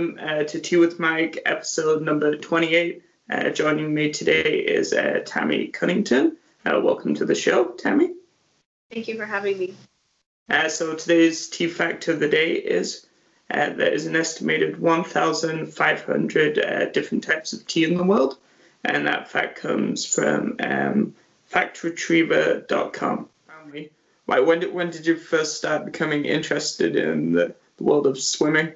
welcome uh, to Tea with Mike, episode number 28. Uh, joining me today is uh, Tammy Cunnington. Uh, welcome to the show, Tammy. Thank you for having me. Uh, so today's tea fact of the day is uh, there is an estimated 1,500 different types of tea in the world, and that fact comes from um, factretriever.com. Why, when did when did you first start becoming interested in the, the world of swimming?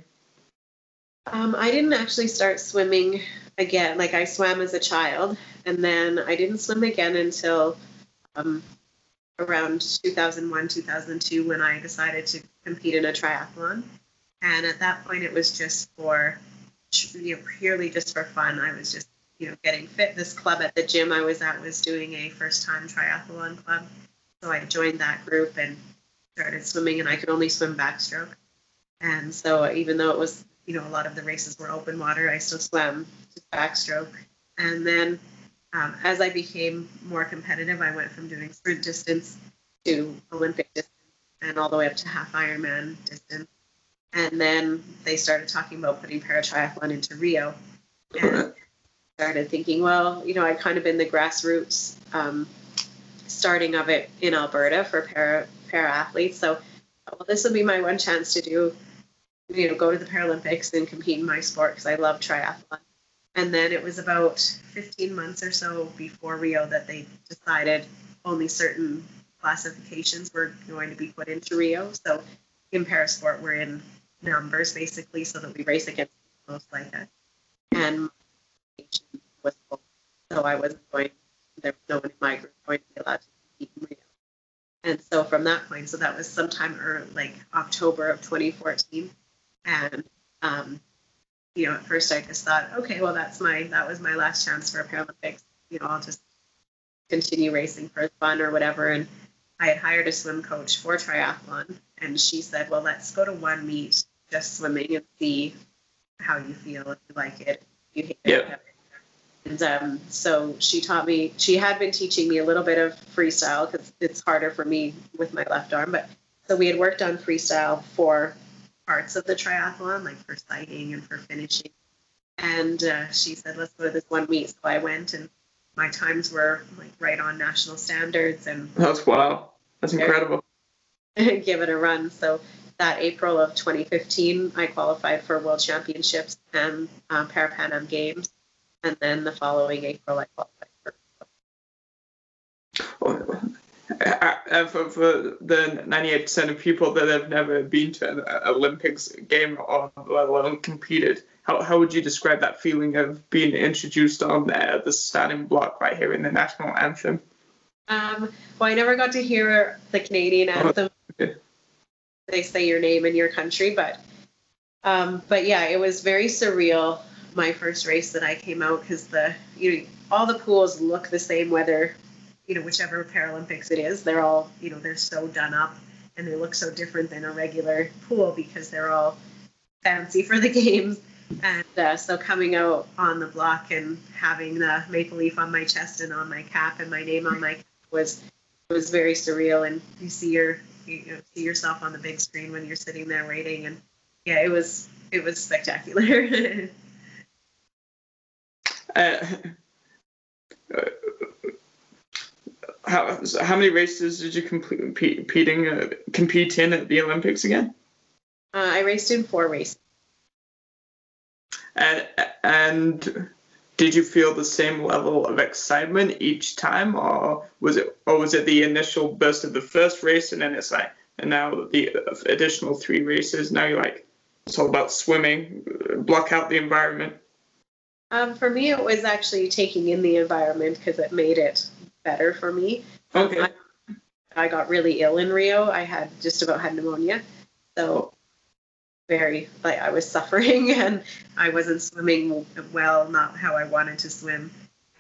Um, I didn't actually start swimming again. Like I swam as a child, and then I didn't swim again until um, around 2001, 2002, when I decided to compete in a triathlon. And at that point, it was just for, you know, purely just for fun. I was just, you know, getting fit. This club at the gym I was at was doing a first-time triathlon club, so I joined that group and started swimming. And I could only swim backstroke. And so even though it was you know, a lot of the races were open water. I still swam backstroke. And then um, as I became more competitive, I went from doing sprint distance to Olympic distance and all the way up to half Ironman distance. And then they started talking about putting paratriathlon into Rio. And started thinking, well, you know, I'd kind of been the grassroots um, starting of it in Alberta for para, para athletes. So, well, this will be my one chance to do you know, go to the Paralympics and compete in my sport because I love triathlon. And then it was about 15 months or so before Rio that they decided only certain classifications were going to be put into Rio. So in parasport, we're in numbers basically, so that we race against most like it. And was full. so I wasn't going. There was no one in my group going to be allowed to compete in Rio. And so from that point, so that was sometime early, like October of 2014 and um, you know, at first I just thought, okay, well that's my that was my last chance for a Paralympics. You know, I'll just continue racing for fun or whatever. And I had hired a swim coach for triathlon, and she said, well, let's go to one meet, just swimming, and see how you feel if you like it, you hate it. And um, so she taught me. She had been teaching me a little bit of freestyle because it's harder for me with my left arm. But so we had worked on freestyle for parts of the triathlon, like for sighting and for finishing. And uh, she said, let's go to this one meet. So I went, and my times were like right on national standards. And that's wow, that's incredible. And give it a run. So that April of 2015, I qualified for World Championships and um, Para Pan Am Games, and then the following April, I qualified for. Oh, for, for the 98% of people that have never been to an Olympics game or let alone competed, how, how would you describe that feeling of being introduced on the, the starting block right here in the national anthem? Um, well, I never got to hear the Canadian oh, anthem. Oh, okay. They say your name and your country, but um, but yeah, it was very surreal. My first race that I came out because the you know all the pools look the same whether you know, whichever Paralympics it is, they're all, you know, they're so done up and they look so different than a regular pool because they're all fancy for the games. And uh, so coming out on the block and having the maple leaf on my chest and on my cap and my name on my cap was was very surreal. And you see your you know, see yourself on the big screen when you're sitting there waiting. And yeah, it was it was spectacular. uh, how how many races did you complete competing uh, compete in at the Olympics again? Uh, I raced in four races. And and did you feel the same level of excitement each time, or was it or was it the initial burst of the first race, and then it's like, and now the additional three races, now you're like, it's all about swimming, block out the environment. Um, for me, it was actually taking in the environment because it made it better for me. Okay. I, I got really ill in Rio. I had just about had pneumonia. So very like I was suffering and I wasn't swimming well, not how I wanted to swim.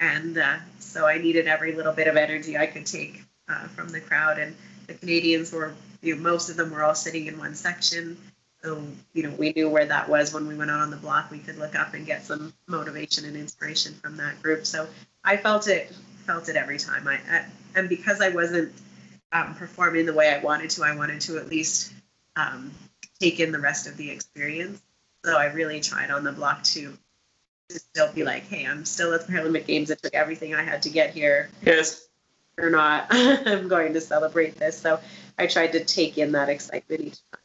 And uh, so I needed every little bit of energy I could take uh, from the crowd. And the Canadians were, you know, most of them were all sitting in one section. So, you know, we knew where that was when we went out on the block. We could look up and get some motivation and inspiration from that group. So I felt it felt it every time. I, I and because I wasn't um, performing the way I wanted to, I wanted to at least um, take in the rest of the experience. So I really tried on the block to, to still be like, hey, I'm still at the Paralympic Games. It took everything I had to get here Yes. or not. I'm going to celebrate this. So I tried to take in that excitement each time.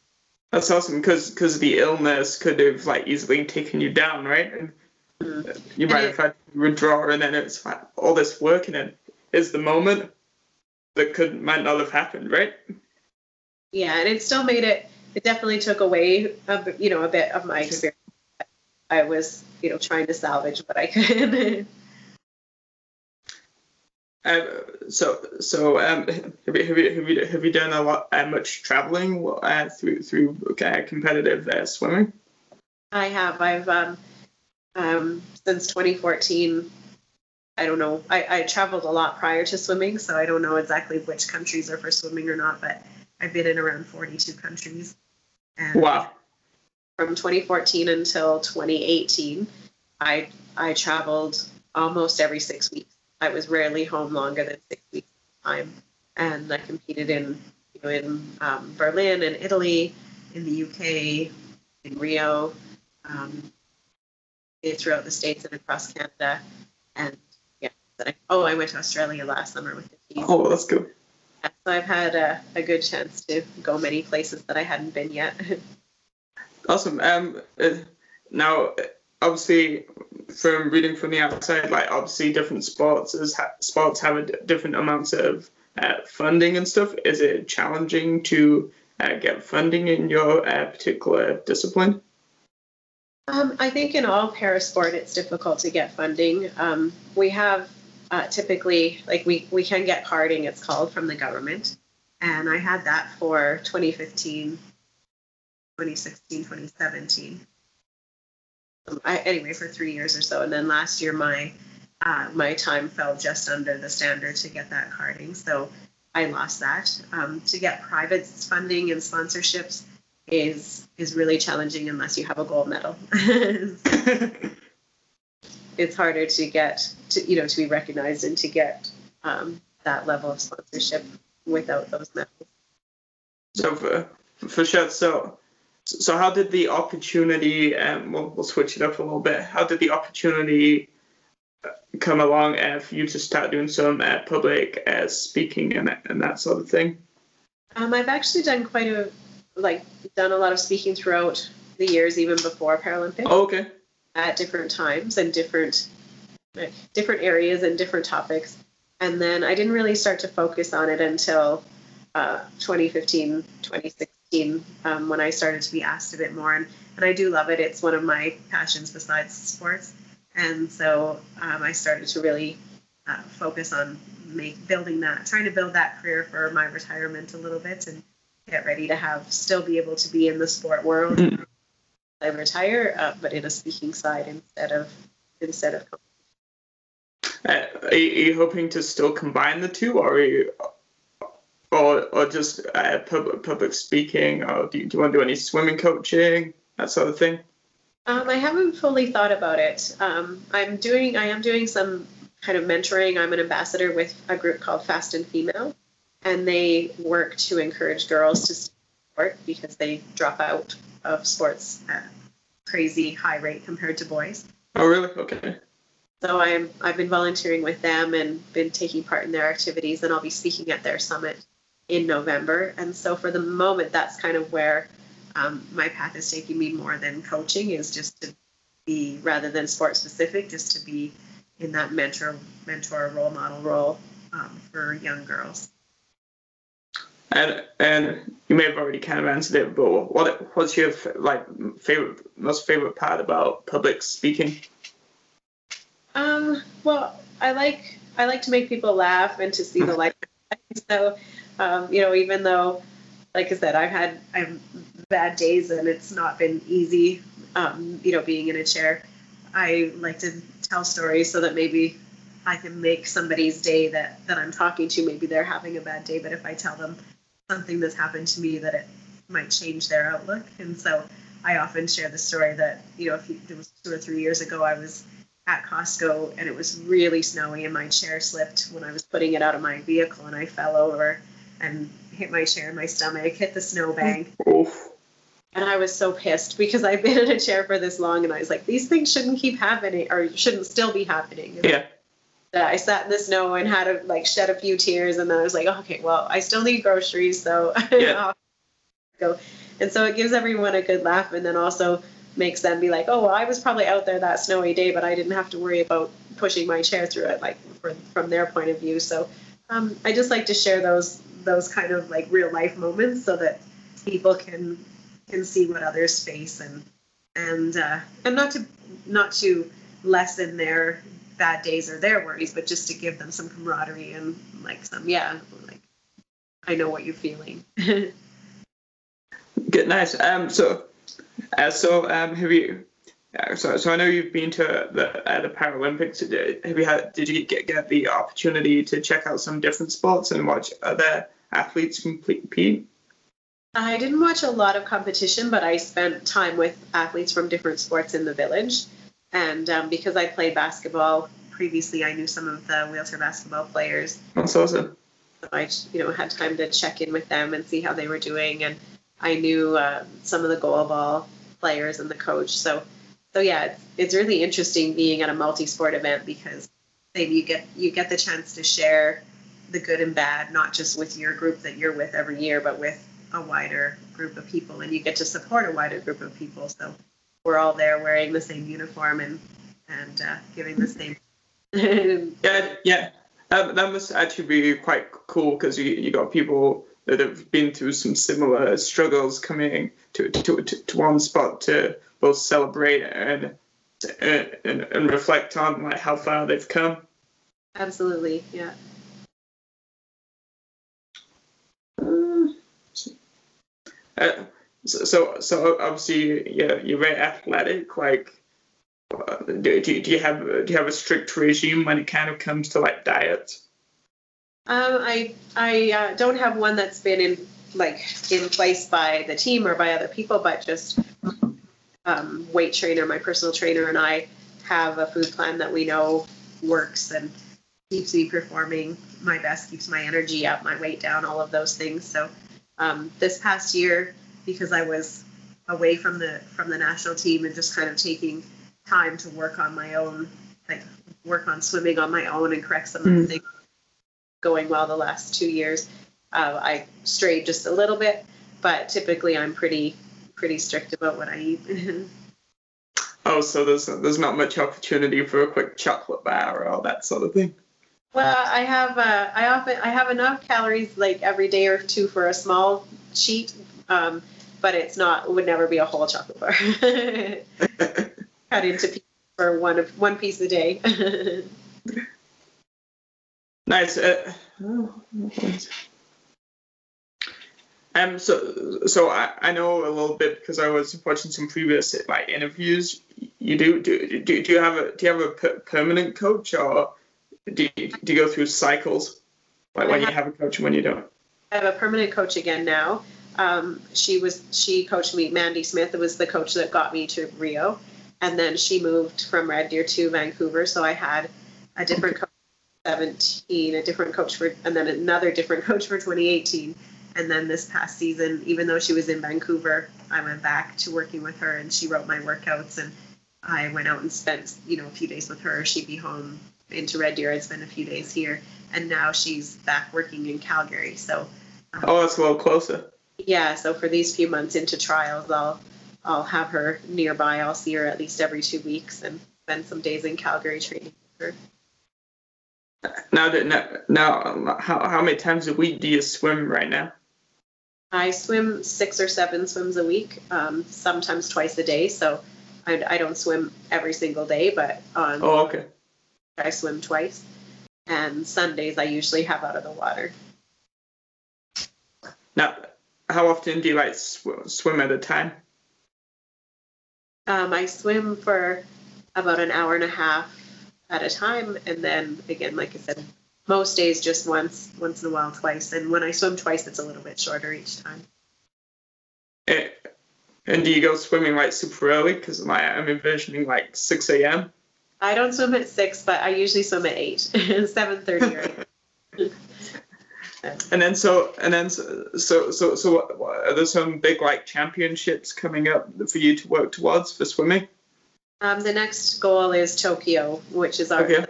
That's awesome because because the illness could have like easily taken you down, right? And. You might have had to withdraw, and then it's like all this work, and then is the moment that could might not have happened, right? Yeah, and it still made it. It definitely took away, a, bit- you know, a bit of my experience. I was, you know, trying to salvage what I could. Uh, so so um, have you have you have you, have you done a lot uh, much traveling uh, through through uh, competitive uh, swimming? I have. I've um, um, since 2014. I don't know. I, I traveled a lot prior to swimming, so I don't know exactly which countries are for swimming or not. But I've been in around 42 countries. And Wow. From 2014 until 2018, I I traveled almost every six weeks. I was rarely home longer than six weeks at a time, and I competed in you know, in um, Berlin, in Italy, in the UK, in Rio, um, throughout the states and across Canada, and yeah. I- Oh, I went to Australia last summer with the team. Oh, that's cool. So I've had a, a good chance to go many places that I hadn't been yet. Awesome. Um, uh, now, obviously, from reading from the outside, like obviously different sports is ha- sports have a d- different amounts of uh, funding and stuff. Is it challenging to uh, get funding in your uh, particular discipline? Um, I think in all parasport, it's difficult to get funding. Um, we have uh, typically, like we, we can get carding, it's called, from the government. And I had that for 2015, 2016, 2017. Um, I, anyway, for three years or so. And then last year, my uh, my time fell just under the standard to get that carding. So I lost that. Um, to get private funding and sponsorships, is is really challenging unless you have a gold medal. it's harder to get to you know to be recognized and to get um, that level of sponsorship without those medals. so for for sure. So so how did the opportunity? Um, we'll, we'll switch it up a little bit. How did the opportunity uh, come along uh, for you to start doing some uh, public uh, speaking and and that sort of thing? Um, I've actually done quite a like done a lot of speaking throughout the years, even before Paralympics, Oh, okay. at different times and different different areas and different topics. And then I didn't really start to focus on it until uh, 2015, 2016, um, when I started to be asked a bit more. And, and I do love it. It's one of my passions besides sports. And so um, I started to really uh, focus on make, building that, trying to build that career for my retirement a little bit and get ready to have still be able to be in the sport world. Mm. I retire, uh, but in a speaking side instead of instead of Uh, are, you, are you hoping to still combine the two, or are you, or or just uh, public public speaking, or do you, do you want to do any swimming coaching, that sort of thing? Um, I haven't fully thought about it. Um, I'm doing, I am doing some kind of mentoring. I'm an ambassador with a group called Fast and Female, and they work to encourage girls to sport because they drop out of sports at a crazy high rate compared to boys. Oh, really? Okay. So I'm, I've been volunteering with them and been taking part in their activities, and I'll be speaking at their summit in November. And so for the moment, that's kind of where um, my path is taking me more than coaching is just to be rather than sport specific, just to be in that mentor, mentor role model role um, for young girls. And and you may have already kind of answered it, but what what's your like favorite most favorite part about public speaking? Um, well, I like I like to make people laugh and to see the light. So, um, you know, even though, like I said, I've had I've bad days and it's not been easy, um, you know, being in a chair. I like to tell stories so that maybe I can make somebody's day that that I'm talking to. Maybe they're having a bad day, but if I tell them something that's happened to me, that it might change their outlook. And so, I often share the story that you know, if you, it was two or three years ago, I was at Costco and it was really snowy and my chair slipped when I was putting it out of my vehicle and I fell over and hit my chair in my stomach, hit the snowbank. Oof. and I was so pissed because I've been in a chair for this long, and I was like, these things shouldn't keep happening, or shouldn't still be happening. And Yeah. I sat in the snow and had to like shed a few tears, and then I was like, okay, well, I still need groceries, so Yeah. Go. And so it gives everyone a good laugh, and then also makes them be like, oh, well, I was probably out there that snowy day, but I didn't have to worry about pushing my chair through it, like for, from their point of view. So um, I just like to share those those kind of like real life moments so that people can can see what others face and and uh, and not to not to lessen their bad days or their worries, but just to give them some camaraderie and like some yeah, like I know what you're feeling. Good, nice. Um, so, uh, so um, have you? Uh, so, so I know you've been to the uh, the Paralympics. Did- Have you had? Did you get get the opportunity to check out some different sports and watch other athletes compete? I didn't watch a lot of competition, but I spent time with athletes from different sports in the village. And um, because I played basketball previously, I knew some of the wheelchair basketball players. That's awesome. So I, you know, had time to check in with them and see how they were doing. And I knew uh, some of the goalball players and the coach. So, so yeah, it's, it's really interesting being at a multi-sport event because then you get you get the chance to share the good and bad, not just with your group that you're with every year, but with a wider group of people, and you get to support a wider group of people. So we're all there wearing the same uniform and and uh, giving the same. Yeah, yeah. That, that must actually be quite cool because you you got people that have been through some similar struggles coming to to, to, to one spot to both celebrate and and, and reflect on like how far they've come. Absolutely, yeah. Uh, so, so, obviously, yeah, you're very athletic. Like, uh, do, do, do you have do you have a strict regime when it kind of comes to like diet? Um, I I uh, don't have one that's been in like in place by the team or by other people, but just um, weight trainer, my personal trainer, and I have a food plan that we know works and keeps me performing my best, keeps my energy up, my weight down, all of those things. So um, this past year, because I was away from the from the national team and just kind of taking time to work on my own, like work on swimming on my own and correct some of the Mm. things going well the last two years. Uh, I strayed just a little bit, but typically I'm pretty pretty strict about what I eat. Oh, so there's there's not much opportunity for a quick chocolate bar or all that sort of thing. well, I have uh, I often I have enough calories like every day or two for a small cheat. um, but it's not would never be a whole chocolate bar. Cut into pieces for one of one piece a day. Nice. Uh, um. So, so I, I know a little bit because I was watching some previous like interviews. You do do do, do you have a do you have a per- permanent coach or do you, do you go through cycles like when you have a coach and when you don't? I have a permanent coach again now. Um, she was she coached me. Mandy Smith was the coach that got me to Rio, and then she moved from Red Deer to Vancouver. So I had a different coach for 17, a different coach for, and then another different coach for 2018. And then this past season, even though she was in Vancouver, I went back to working with her, and she wrote my workouts, and I went out and spent you know a few days with her. She'd be home into Red Deer. I'd spend a few days here, and now she's back working in Calgary. So Oh, it's a little closer. Yeah, so for these few months into trials, I'll I'll have her nearby. I'll see her at least every two weeks and spend some days in Calgary training with her. Now, that- now, now, how how many times a week do you swim right now? I swim six or seven swims a week, um, sometimes twice a day. So I, I don't swim every single day, but on Oh, okay. I swim twice. And Sundays I usually have out of the water. Now, how often do you like sw- swim at a time? Um, I swim for about an hour and a half at a time, and then again, like I said, most days just once, once in a while, twice. And when I swim twice, it's a little bit shorter each time. Eh, And do you go swimming like super early? Because like, I'm envisioning like 6 a.m. I don't swim at six, but I usually swim at eight, seven thirty or eight. And then so and then so so so, so are there some big like championships coming up for you to work towards for swimming? Um, the next goal is Tokyo, which is already Okay.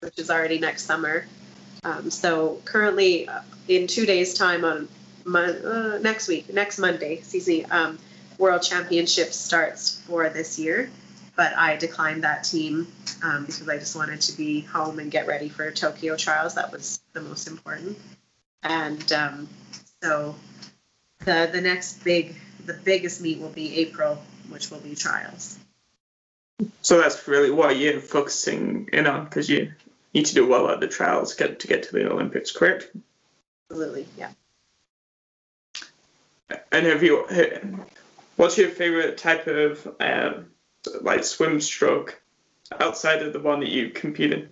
which is already next summer. Um, so currently, uh, in two days' time on mon- uh, next week, next Monday, me, um, World championships starts for this year. But I declined that team um, because I just wanted to be home and get ready for Tokyo trials. That was the most important. And um, so the the next big, the biggest meet will be April, which will be trials. So that's really what you're focusing in on because you need to do well at the trials to get to get to the Olympics, correct? Absolutely, yeah. And have you? What's your favorite type of um, like swim stroke outside of the one that you compete in?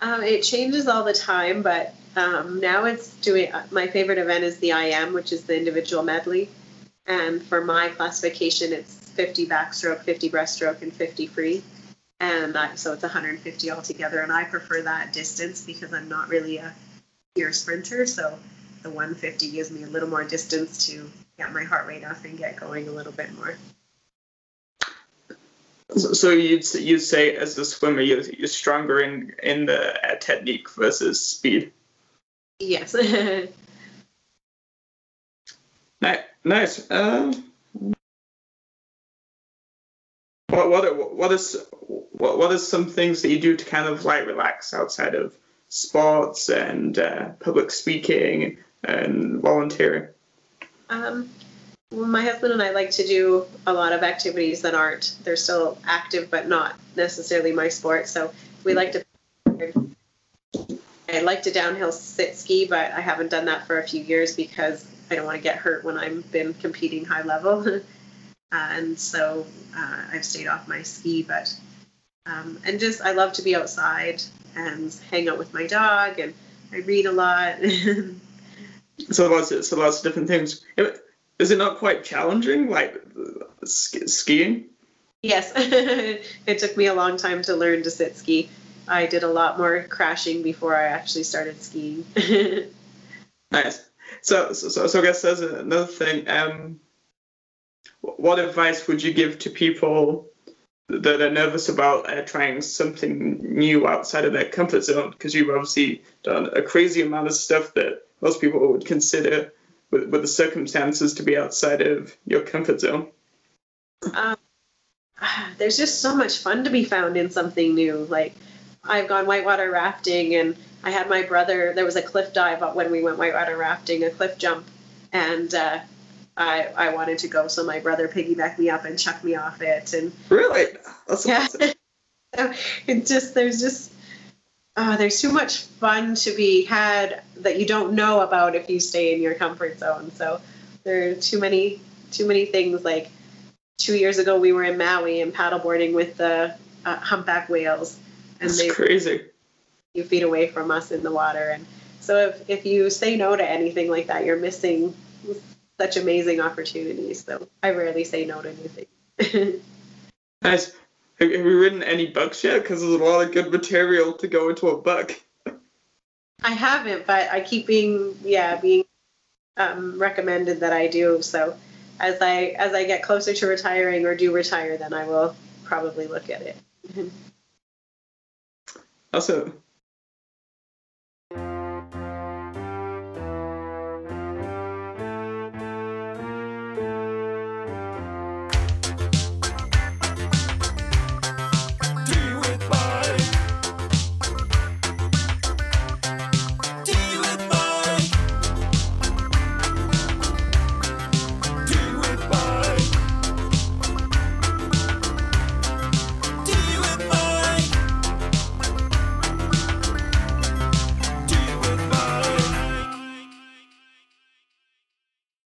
Um, it changes all the time, but um, now it's doing. uh, My favorite event is the IM, which is the individual medley, and for my classification, it's 50 backstroke, 50 breaststroke, and 50 free, and I, so it's 150 altogether. And I prefer that distance because I'm not really a pure sprinter, so the 150 gives me a little more distance to get my heart rate up and get going a little bit more. So you'd you'd say as a swimmer you're, you're stronger in in the uh, technique versus speed. Yes. Nice. Um, what what are, what is what what are some things that you do to kind of like relax outside of sports and uh, public speaking and volunteering? Um, my husband and I like to do a lot of activities that aren't, they're still active, but not necessarily my sport. So we like to, I like to downhill sit ski, but I haven't done that for a few years because I don't want to get hurt when I've been competing high level. and so uh, I've stayed off my ski, but, um, and just, I love to be outside and hang out with my dog and I read a lot. So lots of, so lots of different things. Is it not quite challenging, like sk- skiing? Yes, it took me a long time to learn to sit ski. I did a lot more crashing before I actually started skiing. Nice. So, so, so, so I guess there's another thing. Um, what advice would you give to people that are nervous about uh, trying something new outside of their comfort zone? Because you've obviously done a crazy amount of stuff that most people would consider, with, with the circumstances, to be outside of your comfort zone. um, there's just so much fun to be found in something new. Like I've gone whitewater rafting, and I had my brother. There was a cliff dive up when we went whitewater rafting, a cliff jump, and uh, I I wanted to go, so my brother piggybacked me up and chucked me off it, and Really? That's yeah amazing. so it just there's just uh, there's too much fun to be had that you don't know about if you stay in your comfort zone. So there are too many too many things. Like two years ago we were in maui and paddleboarding with the uh, humpback whales. And That's they crazy. few feet away from us in the water. And so if, if you say no to anything like that you're missing such amazing opportunities. So i rarely say no to anything. Nice. Have, have you ridden any books yet? Because there's a lot of good material to go into a book. I haven't, but I keep being yeah being um, recommended that I do. So as I as I get closer to retiring or do retire, then I will probably look at it. That's a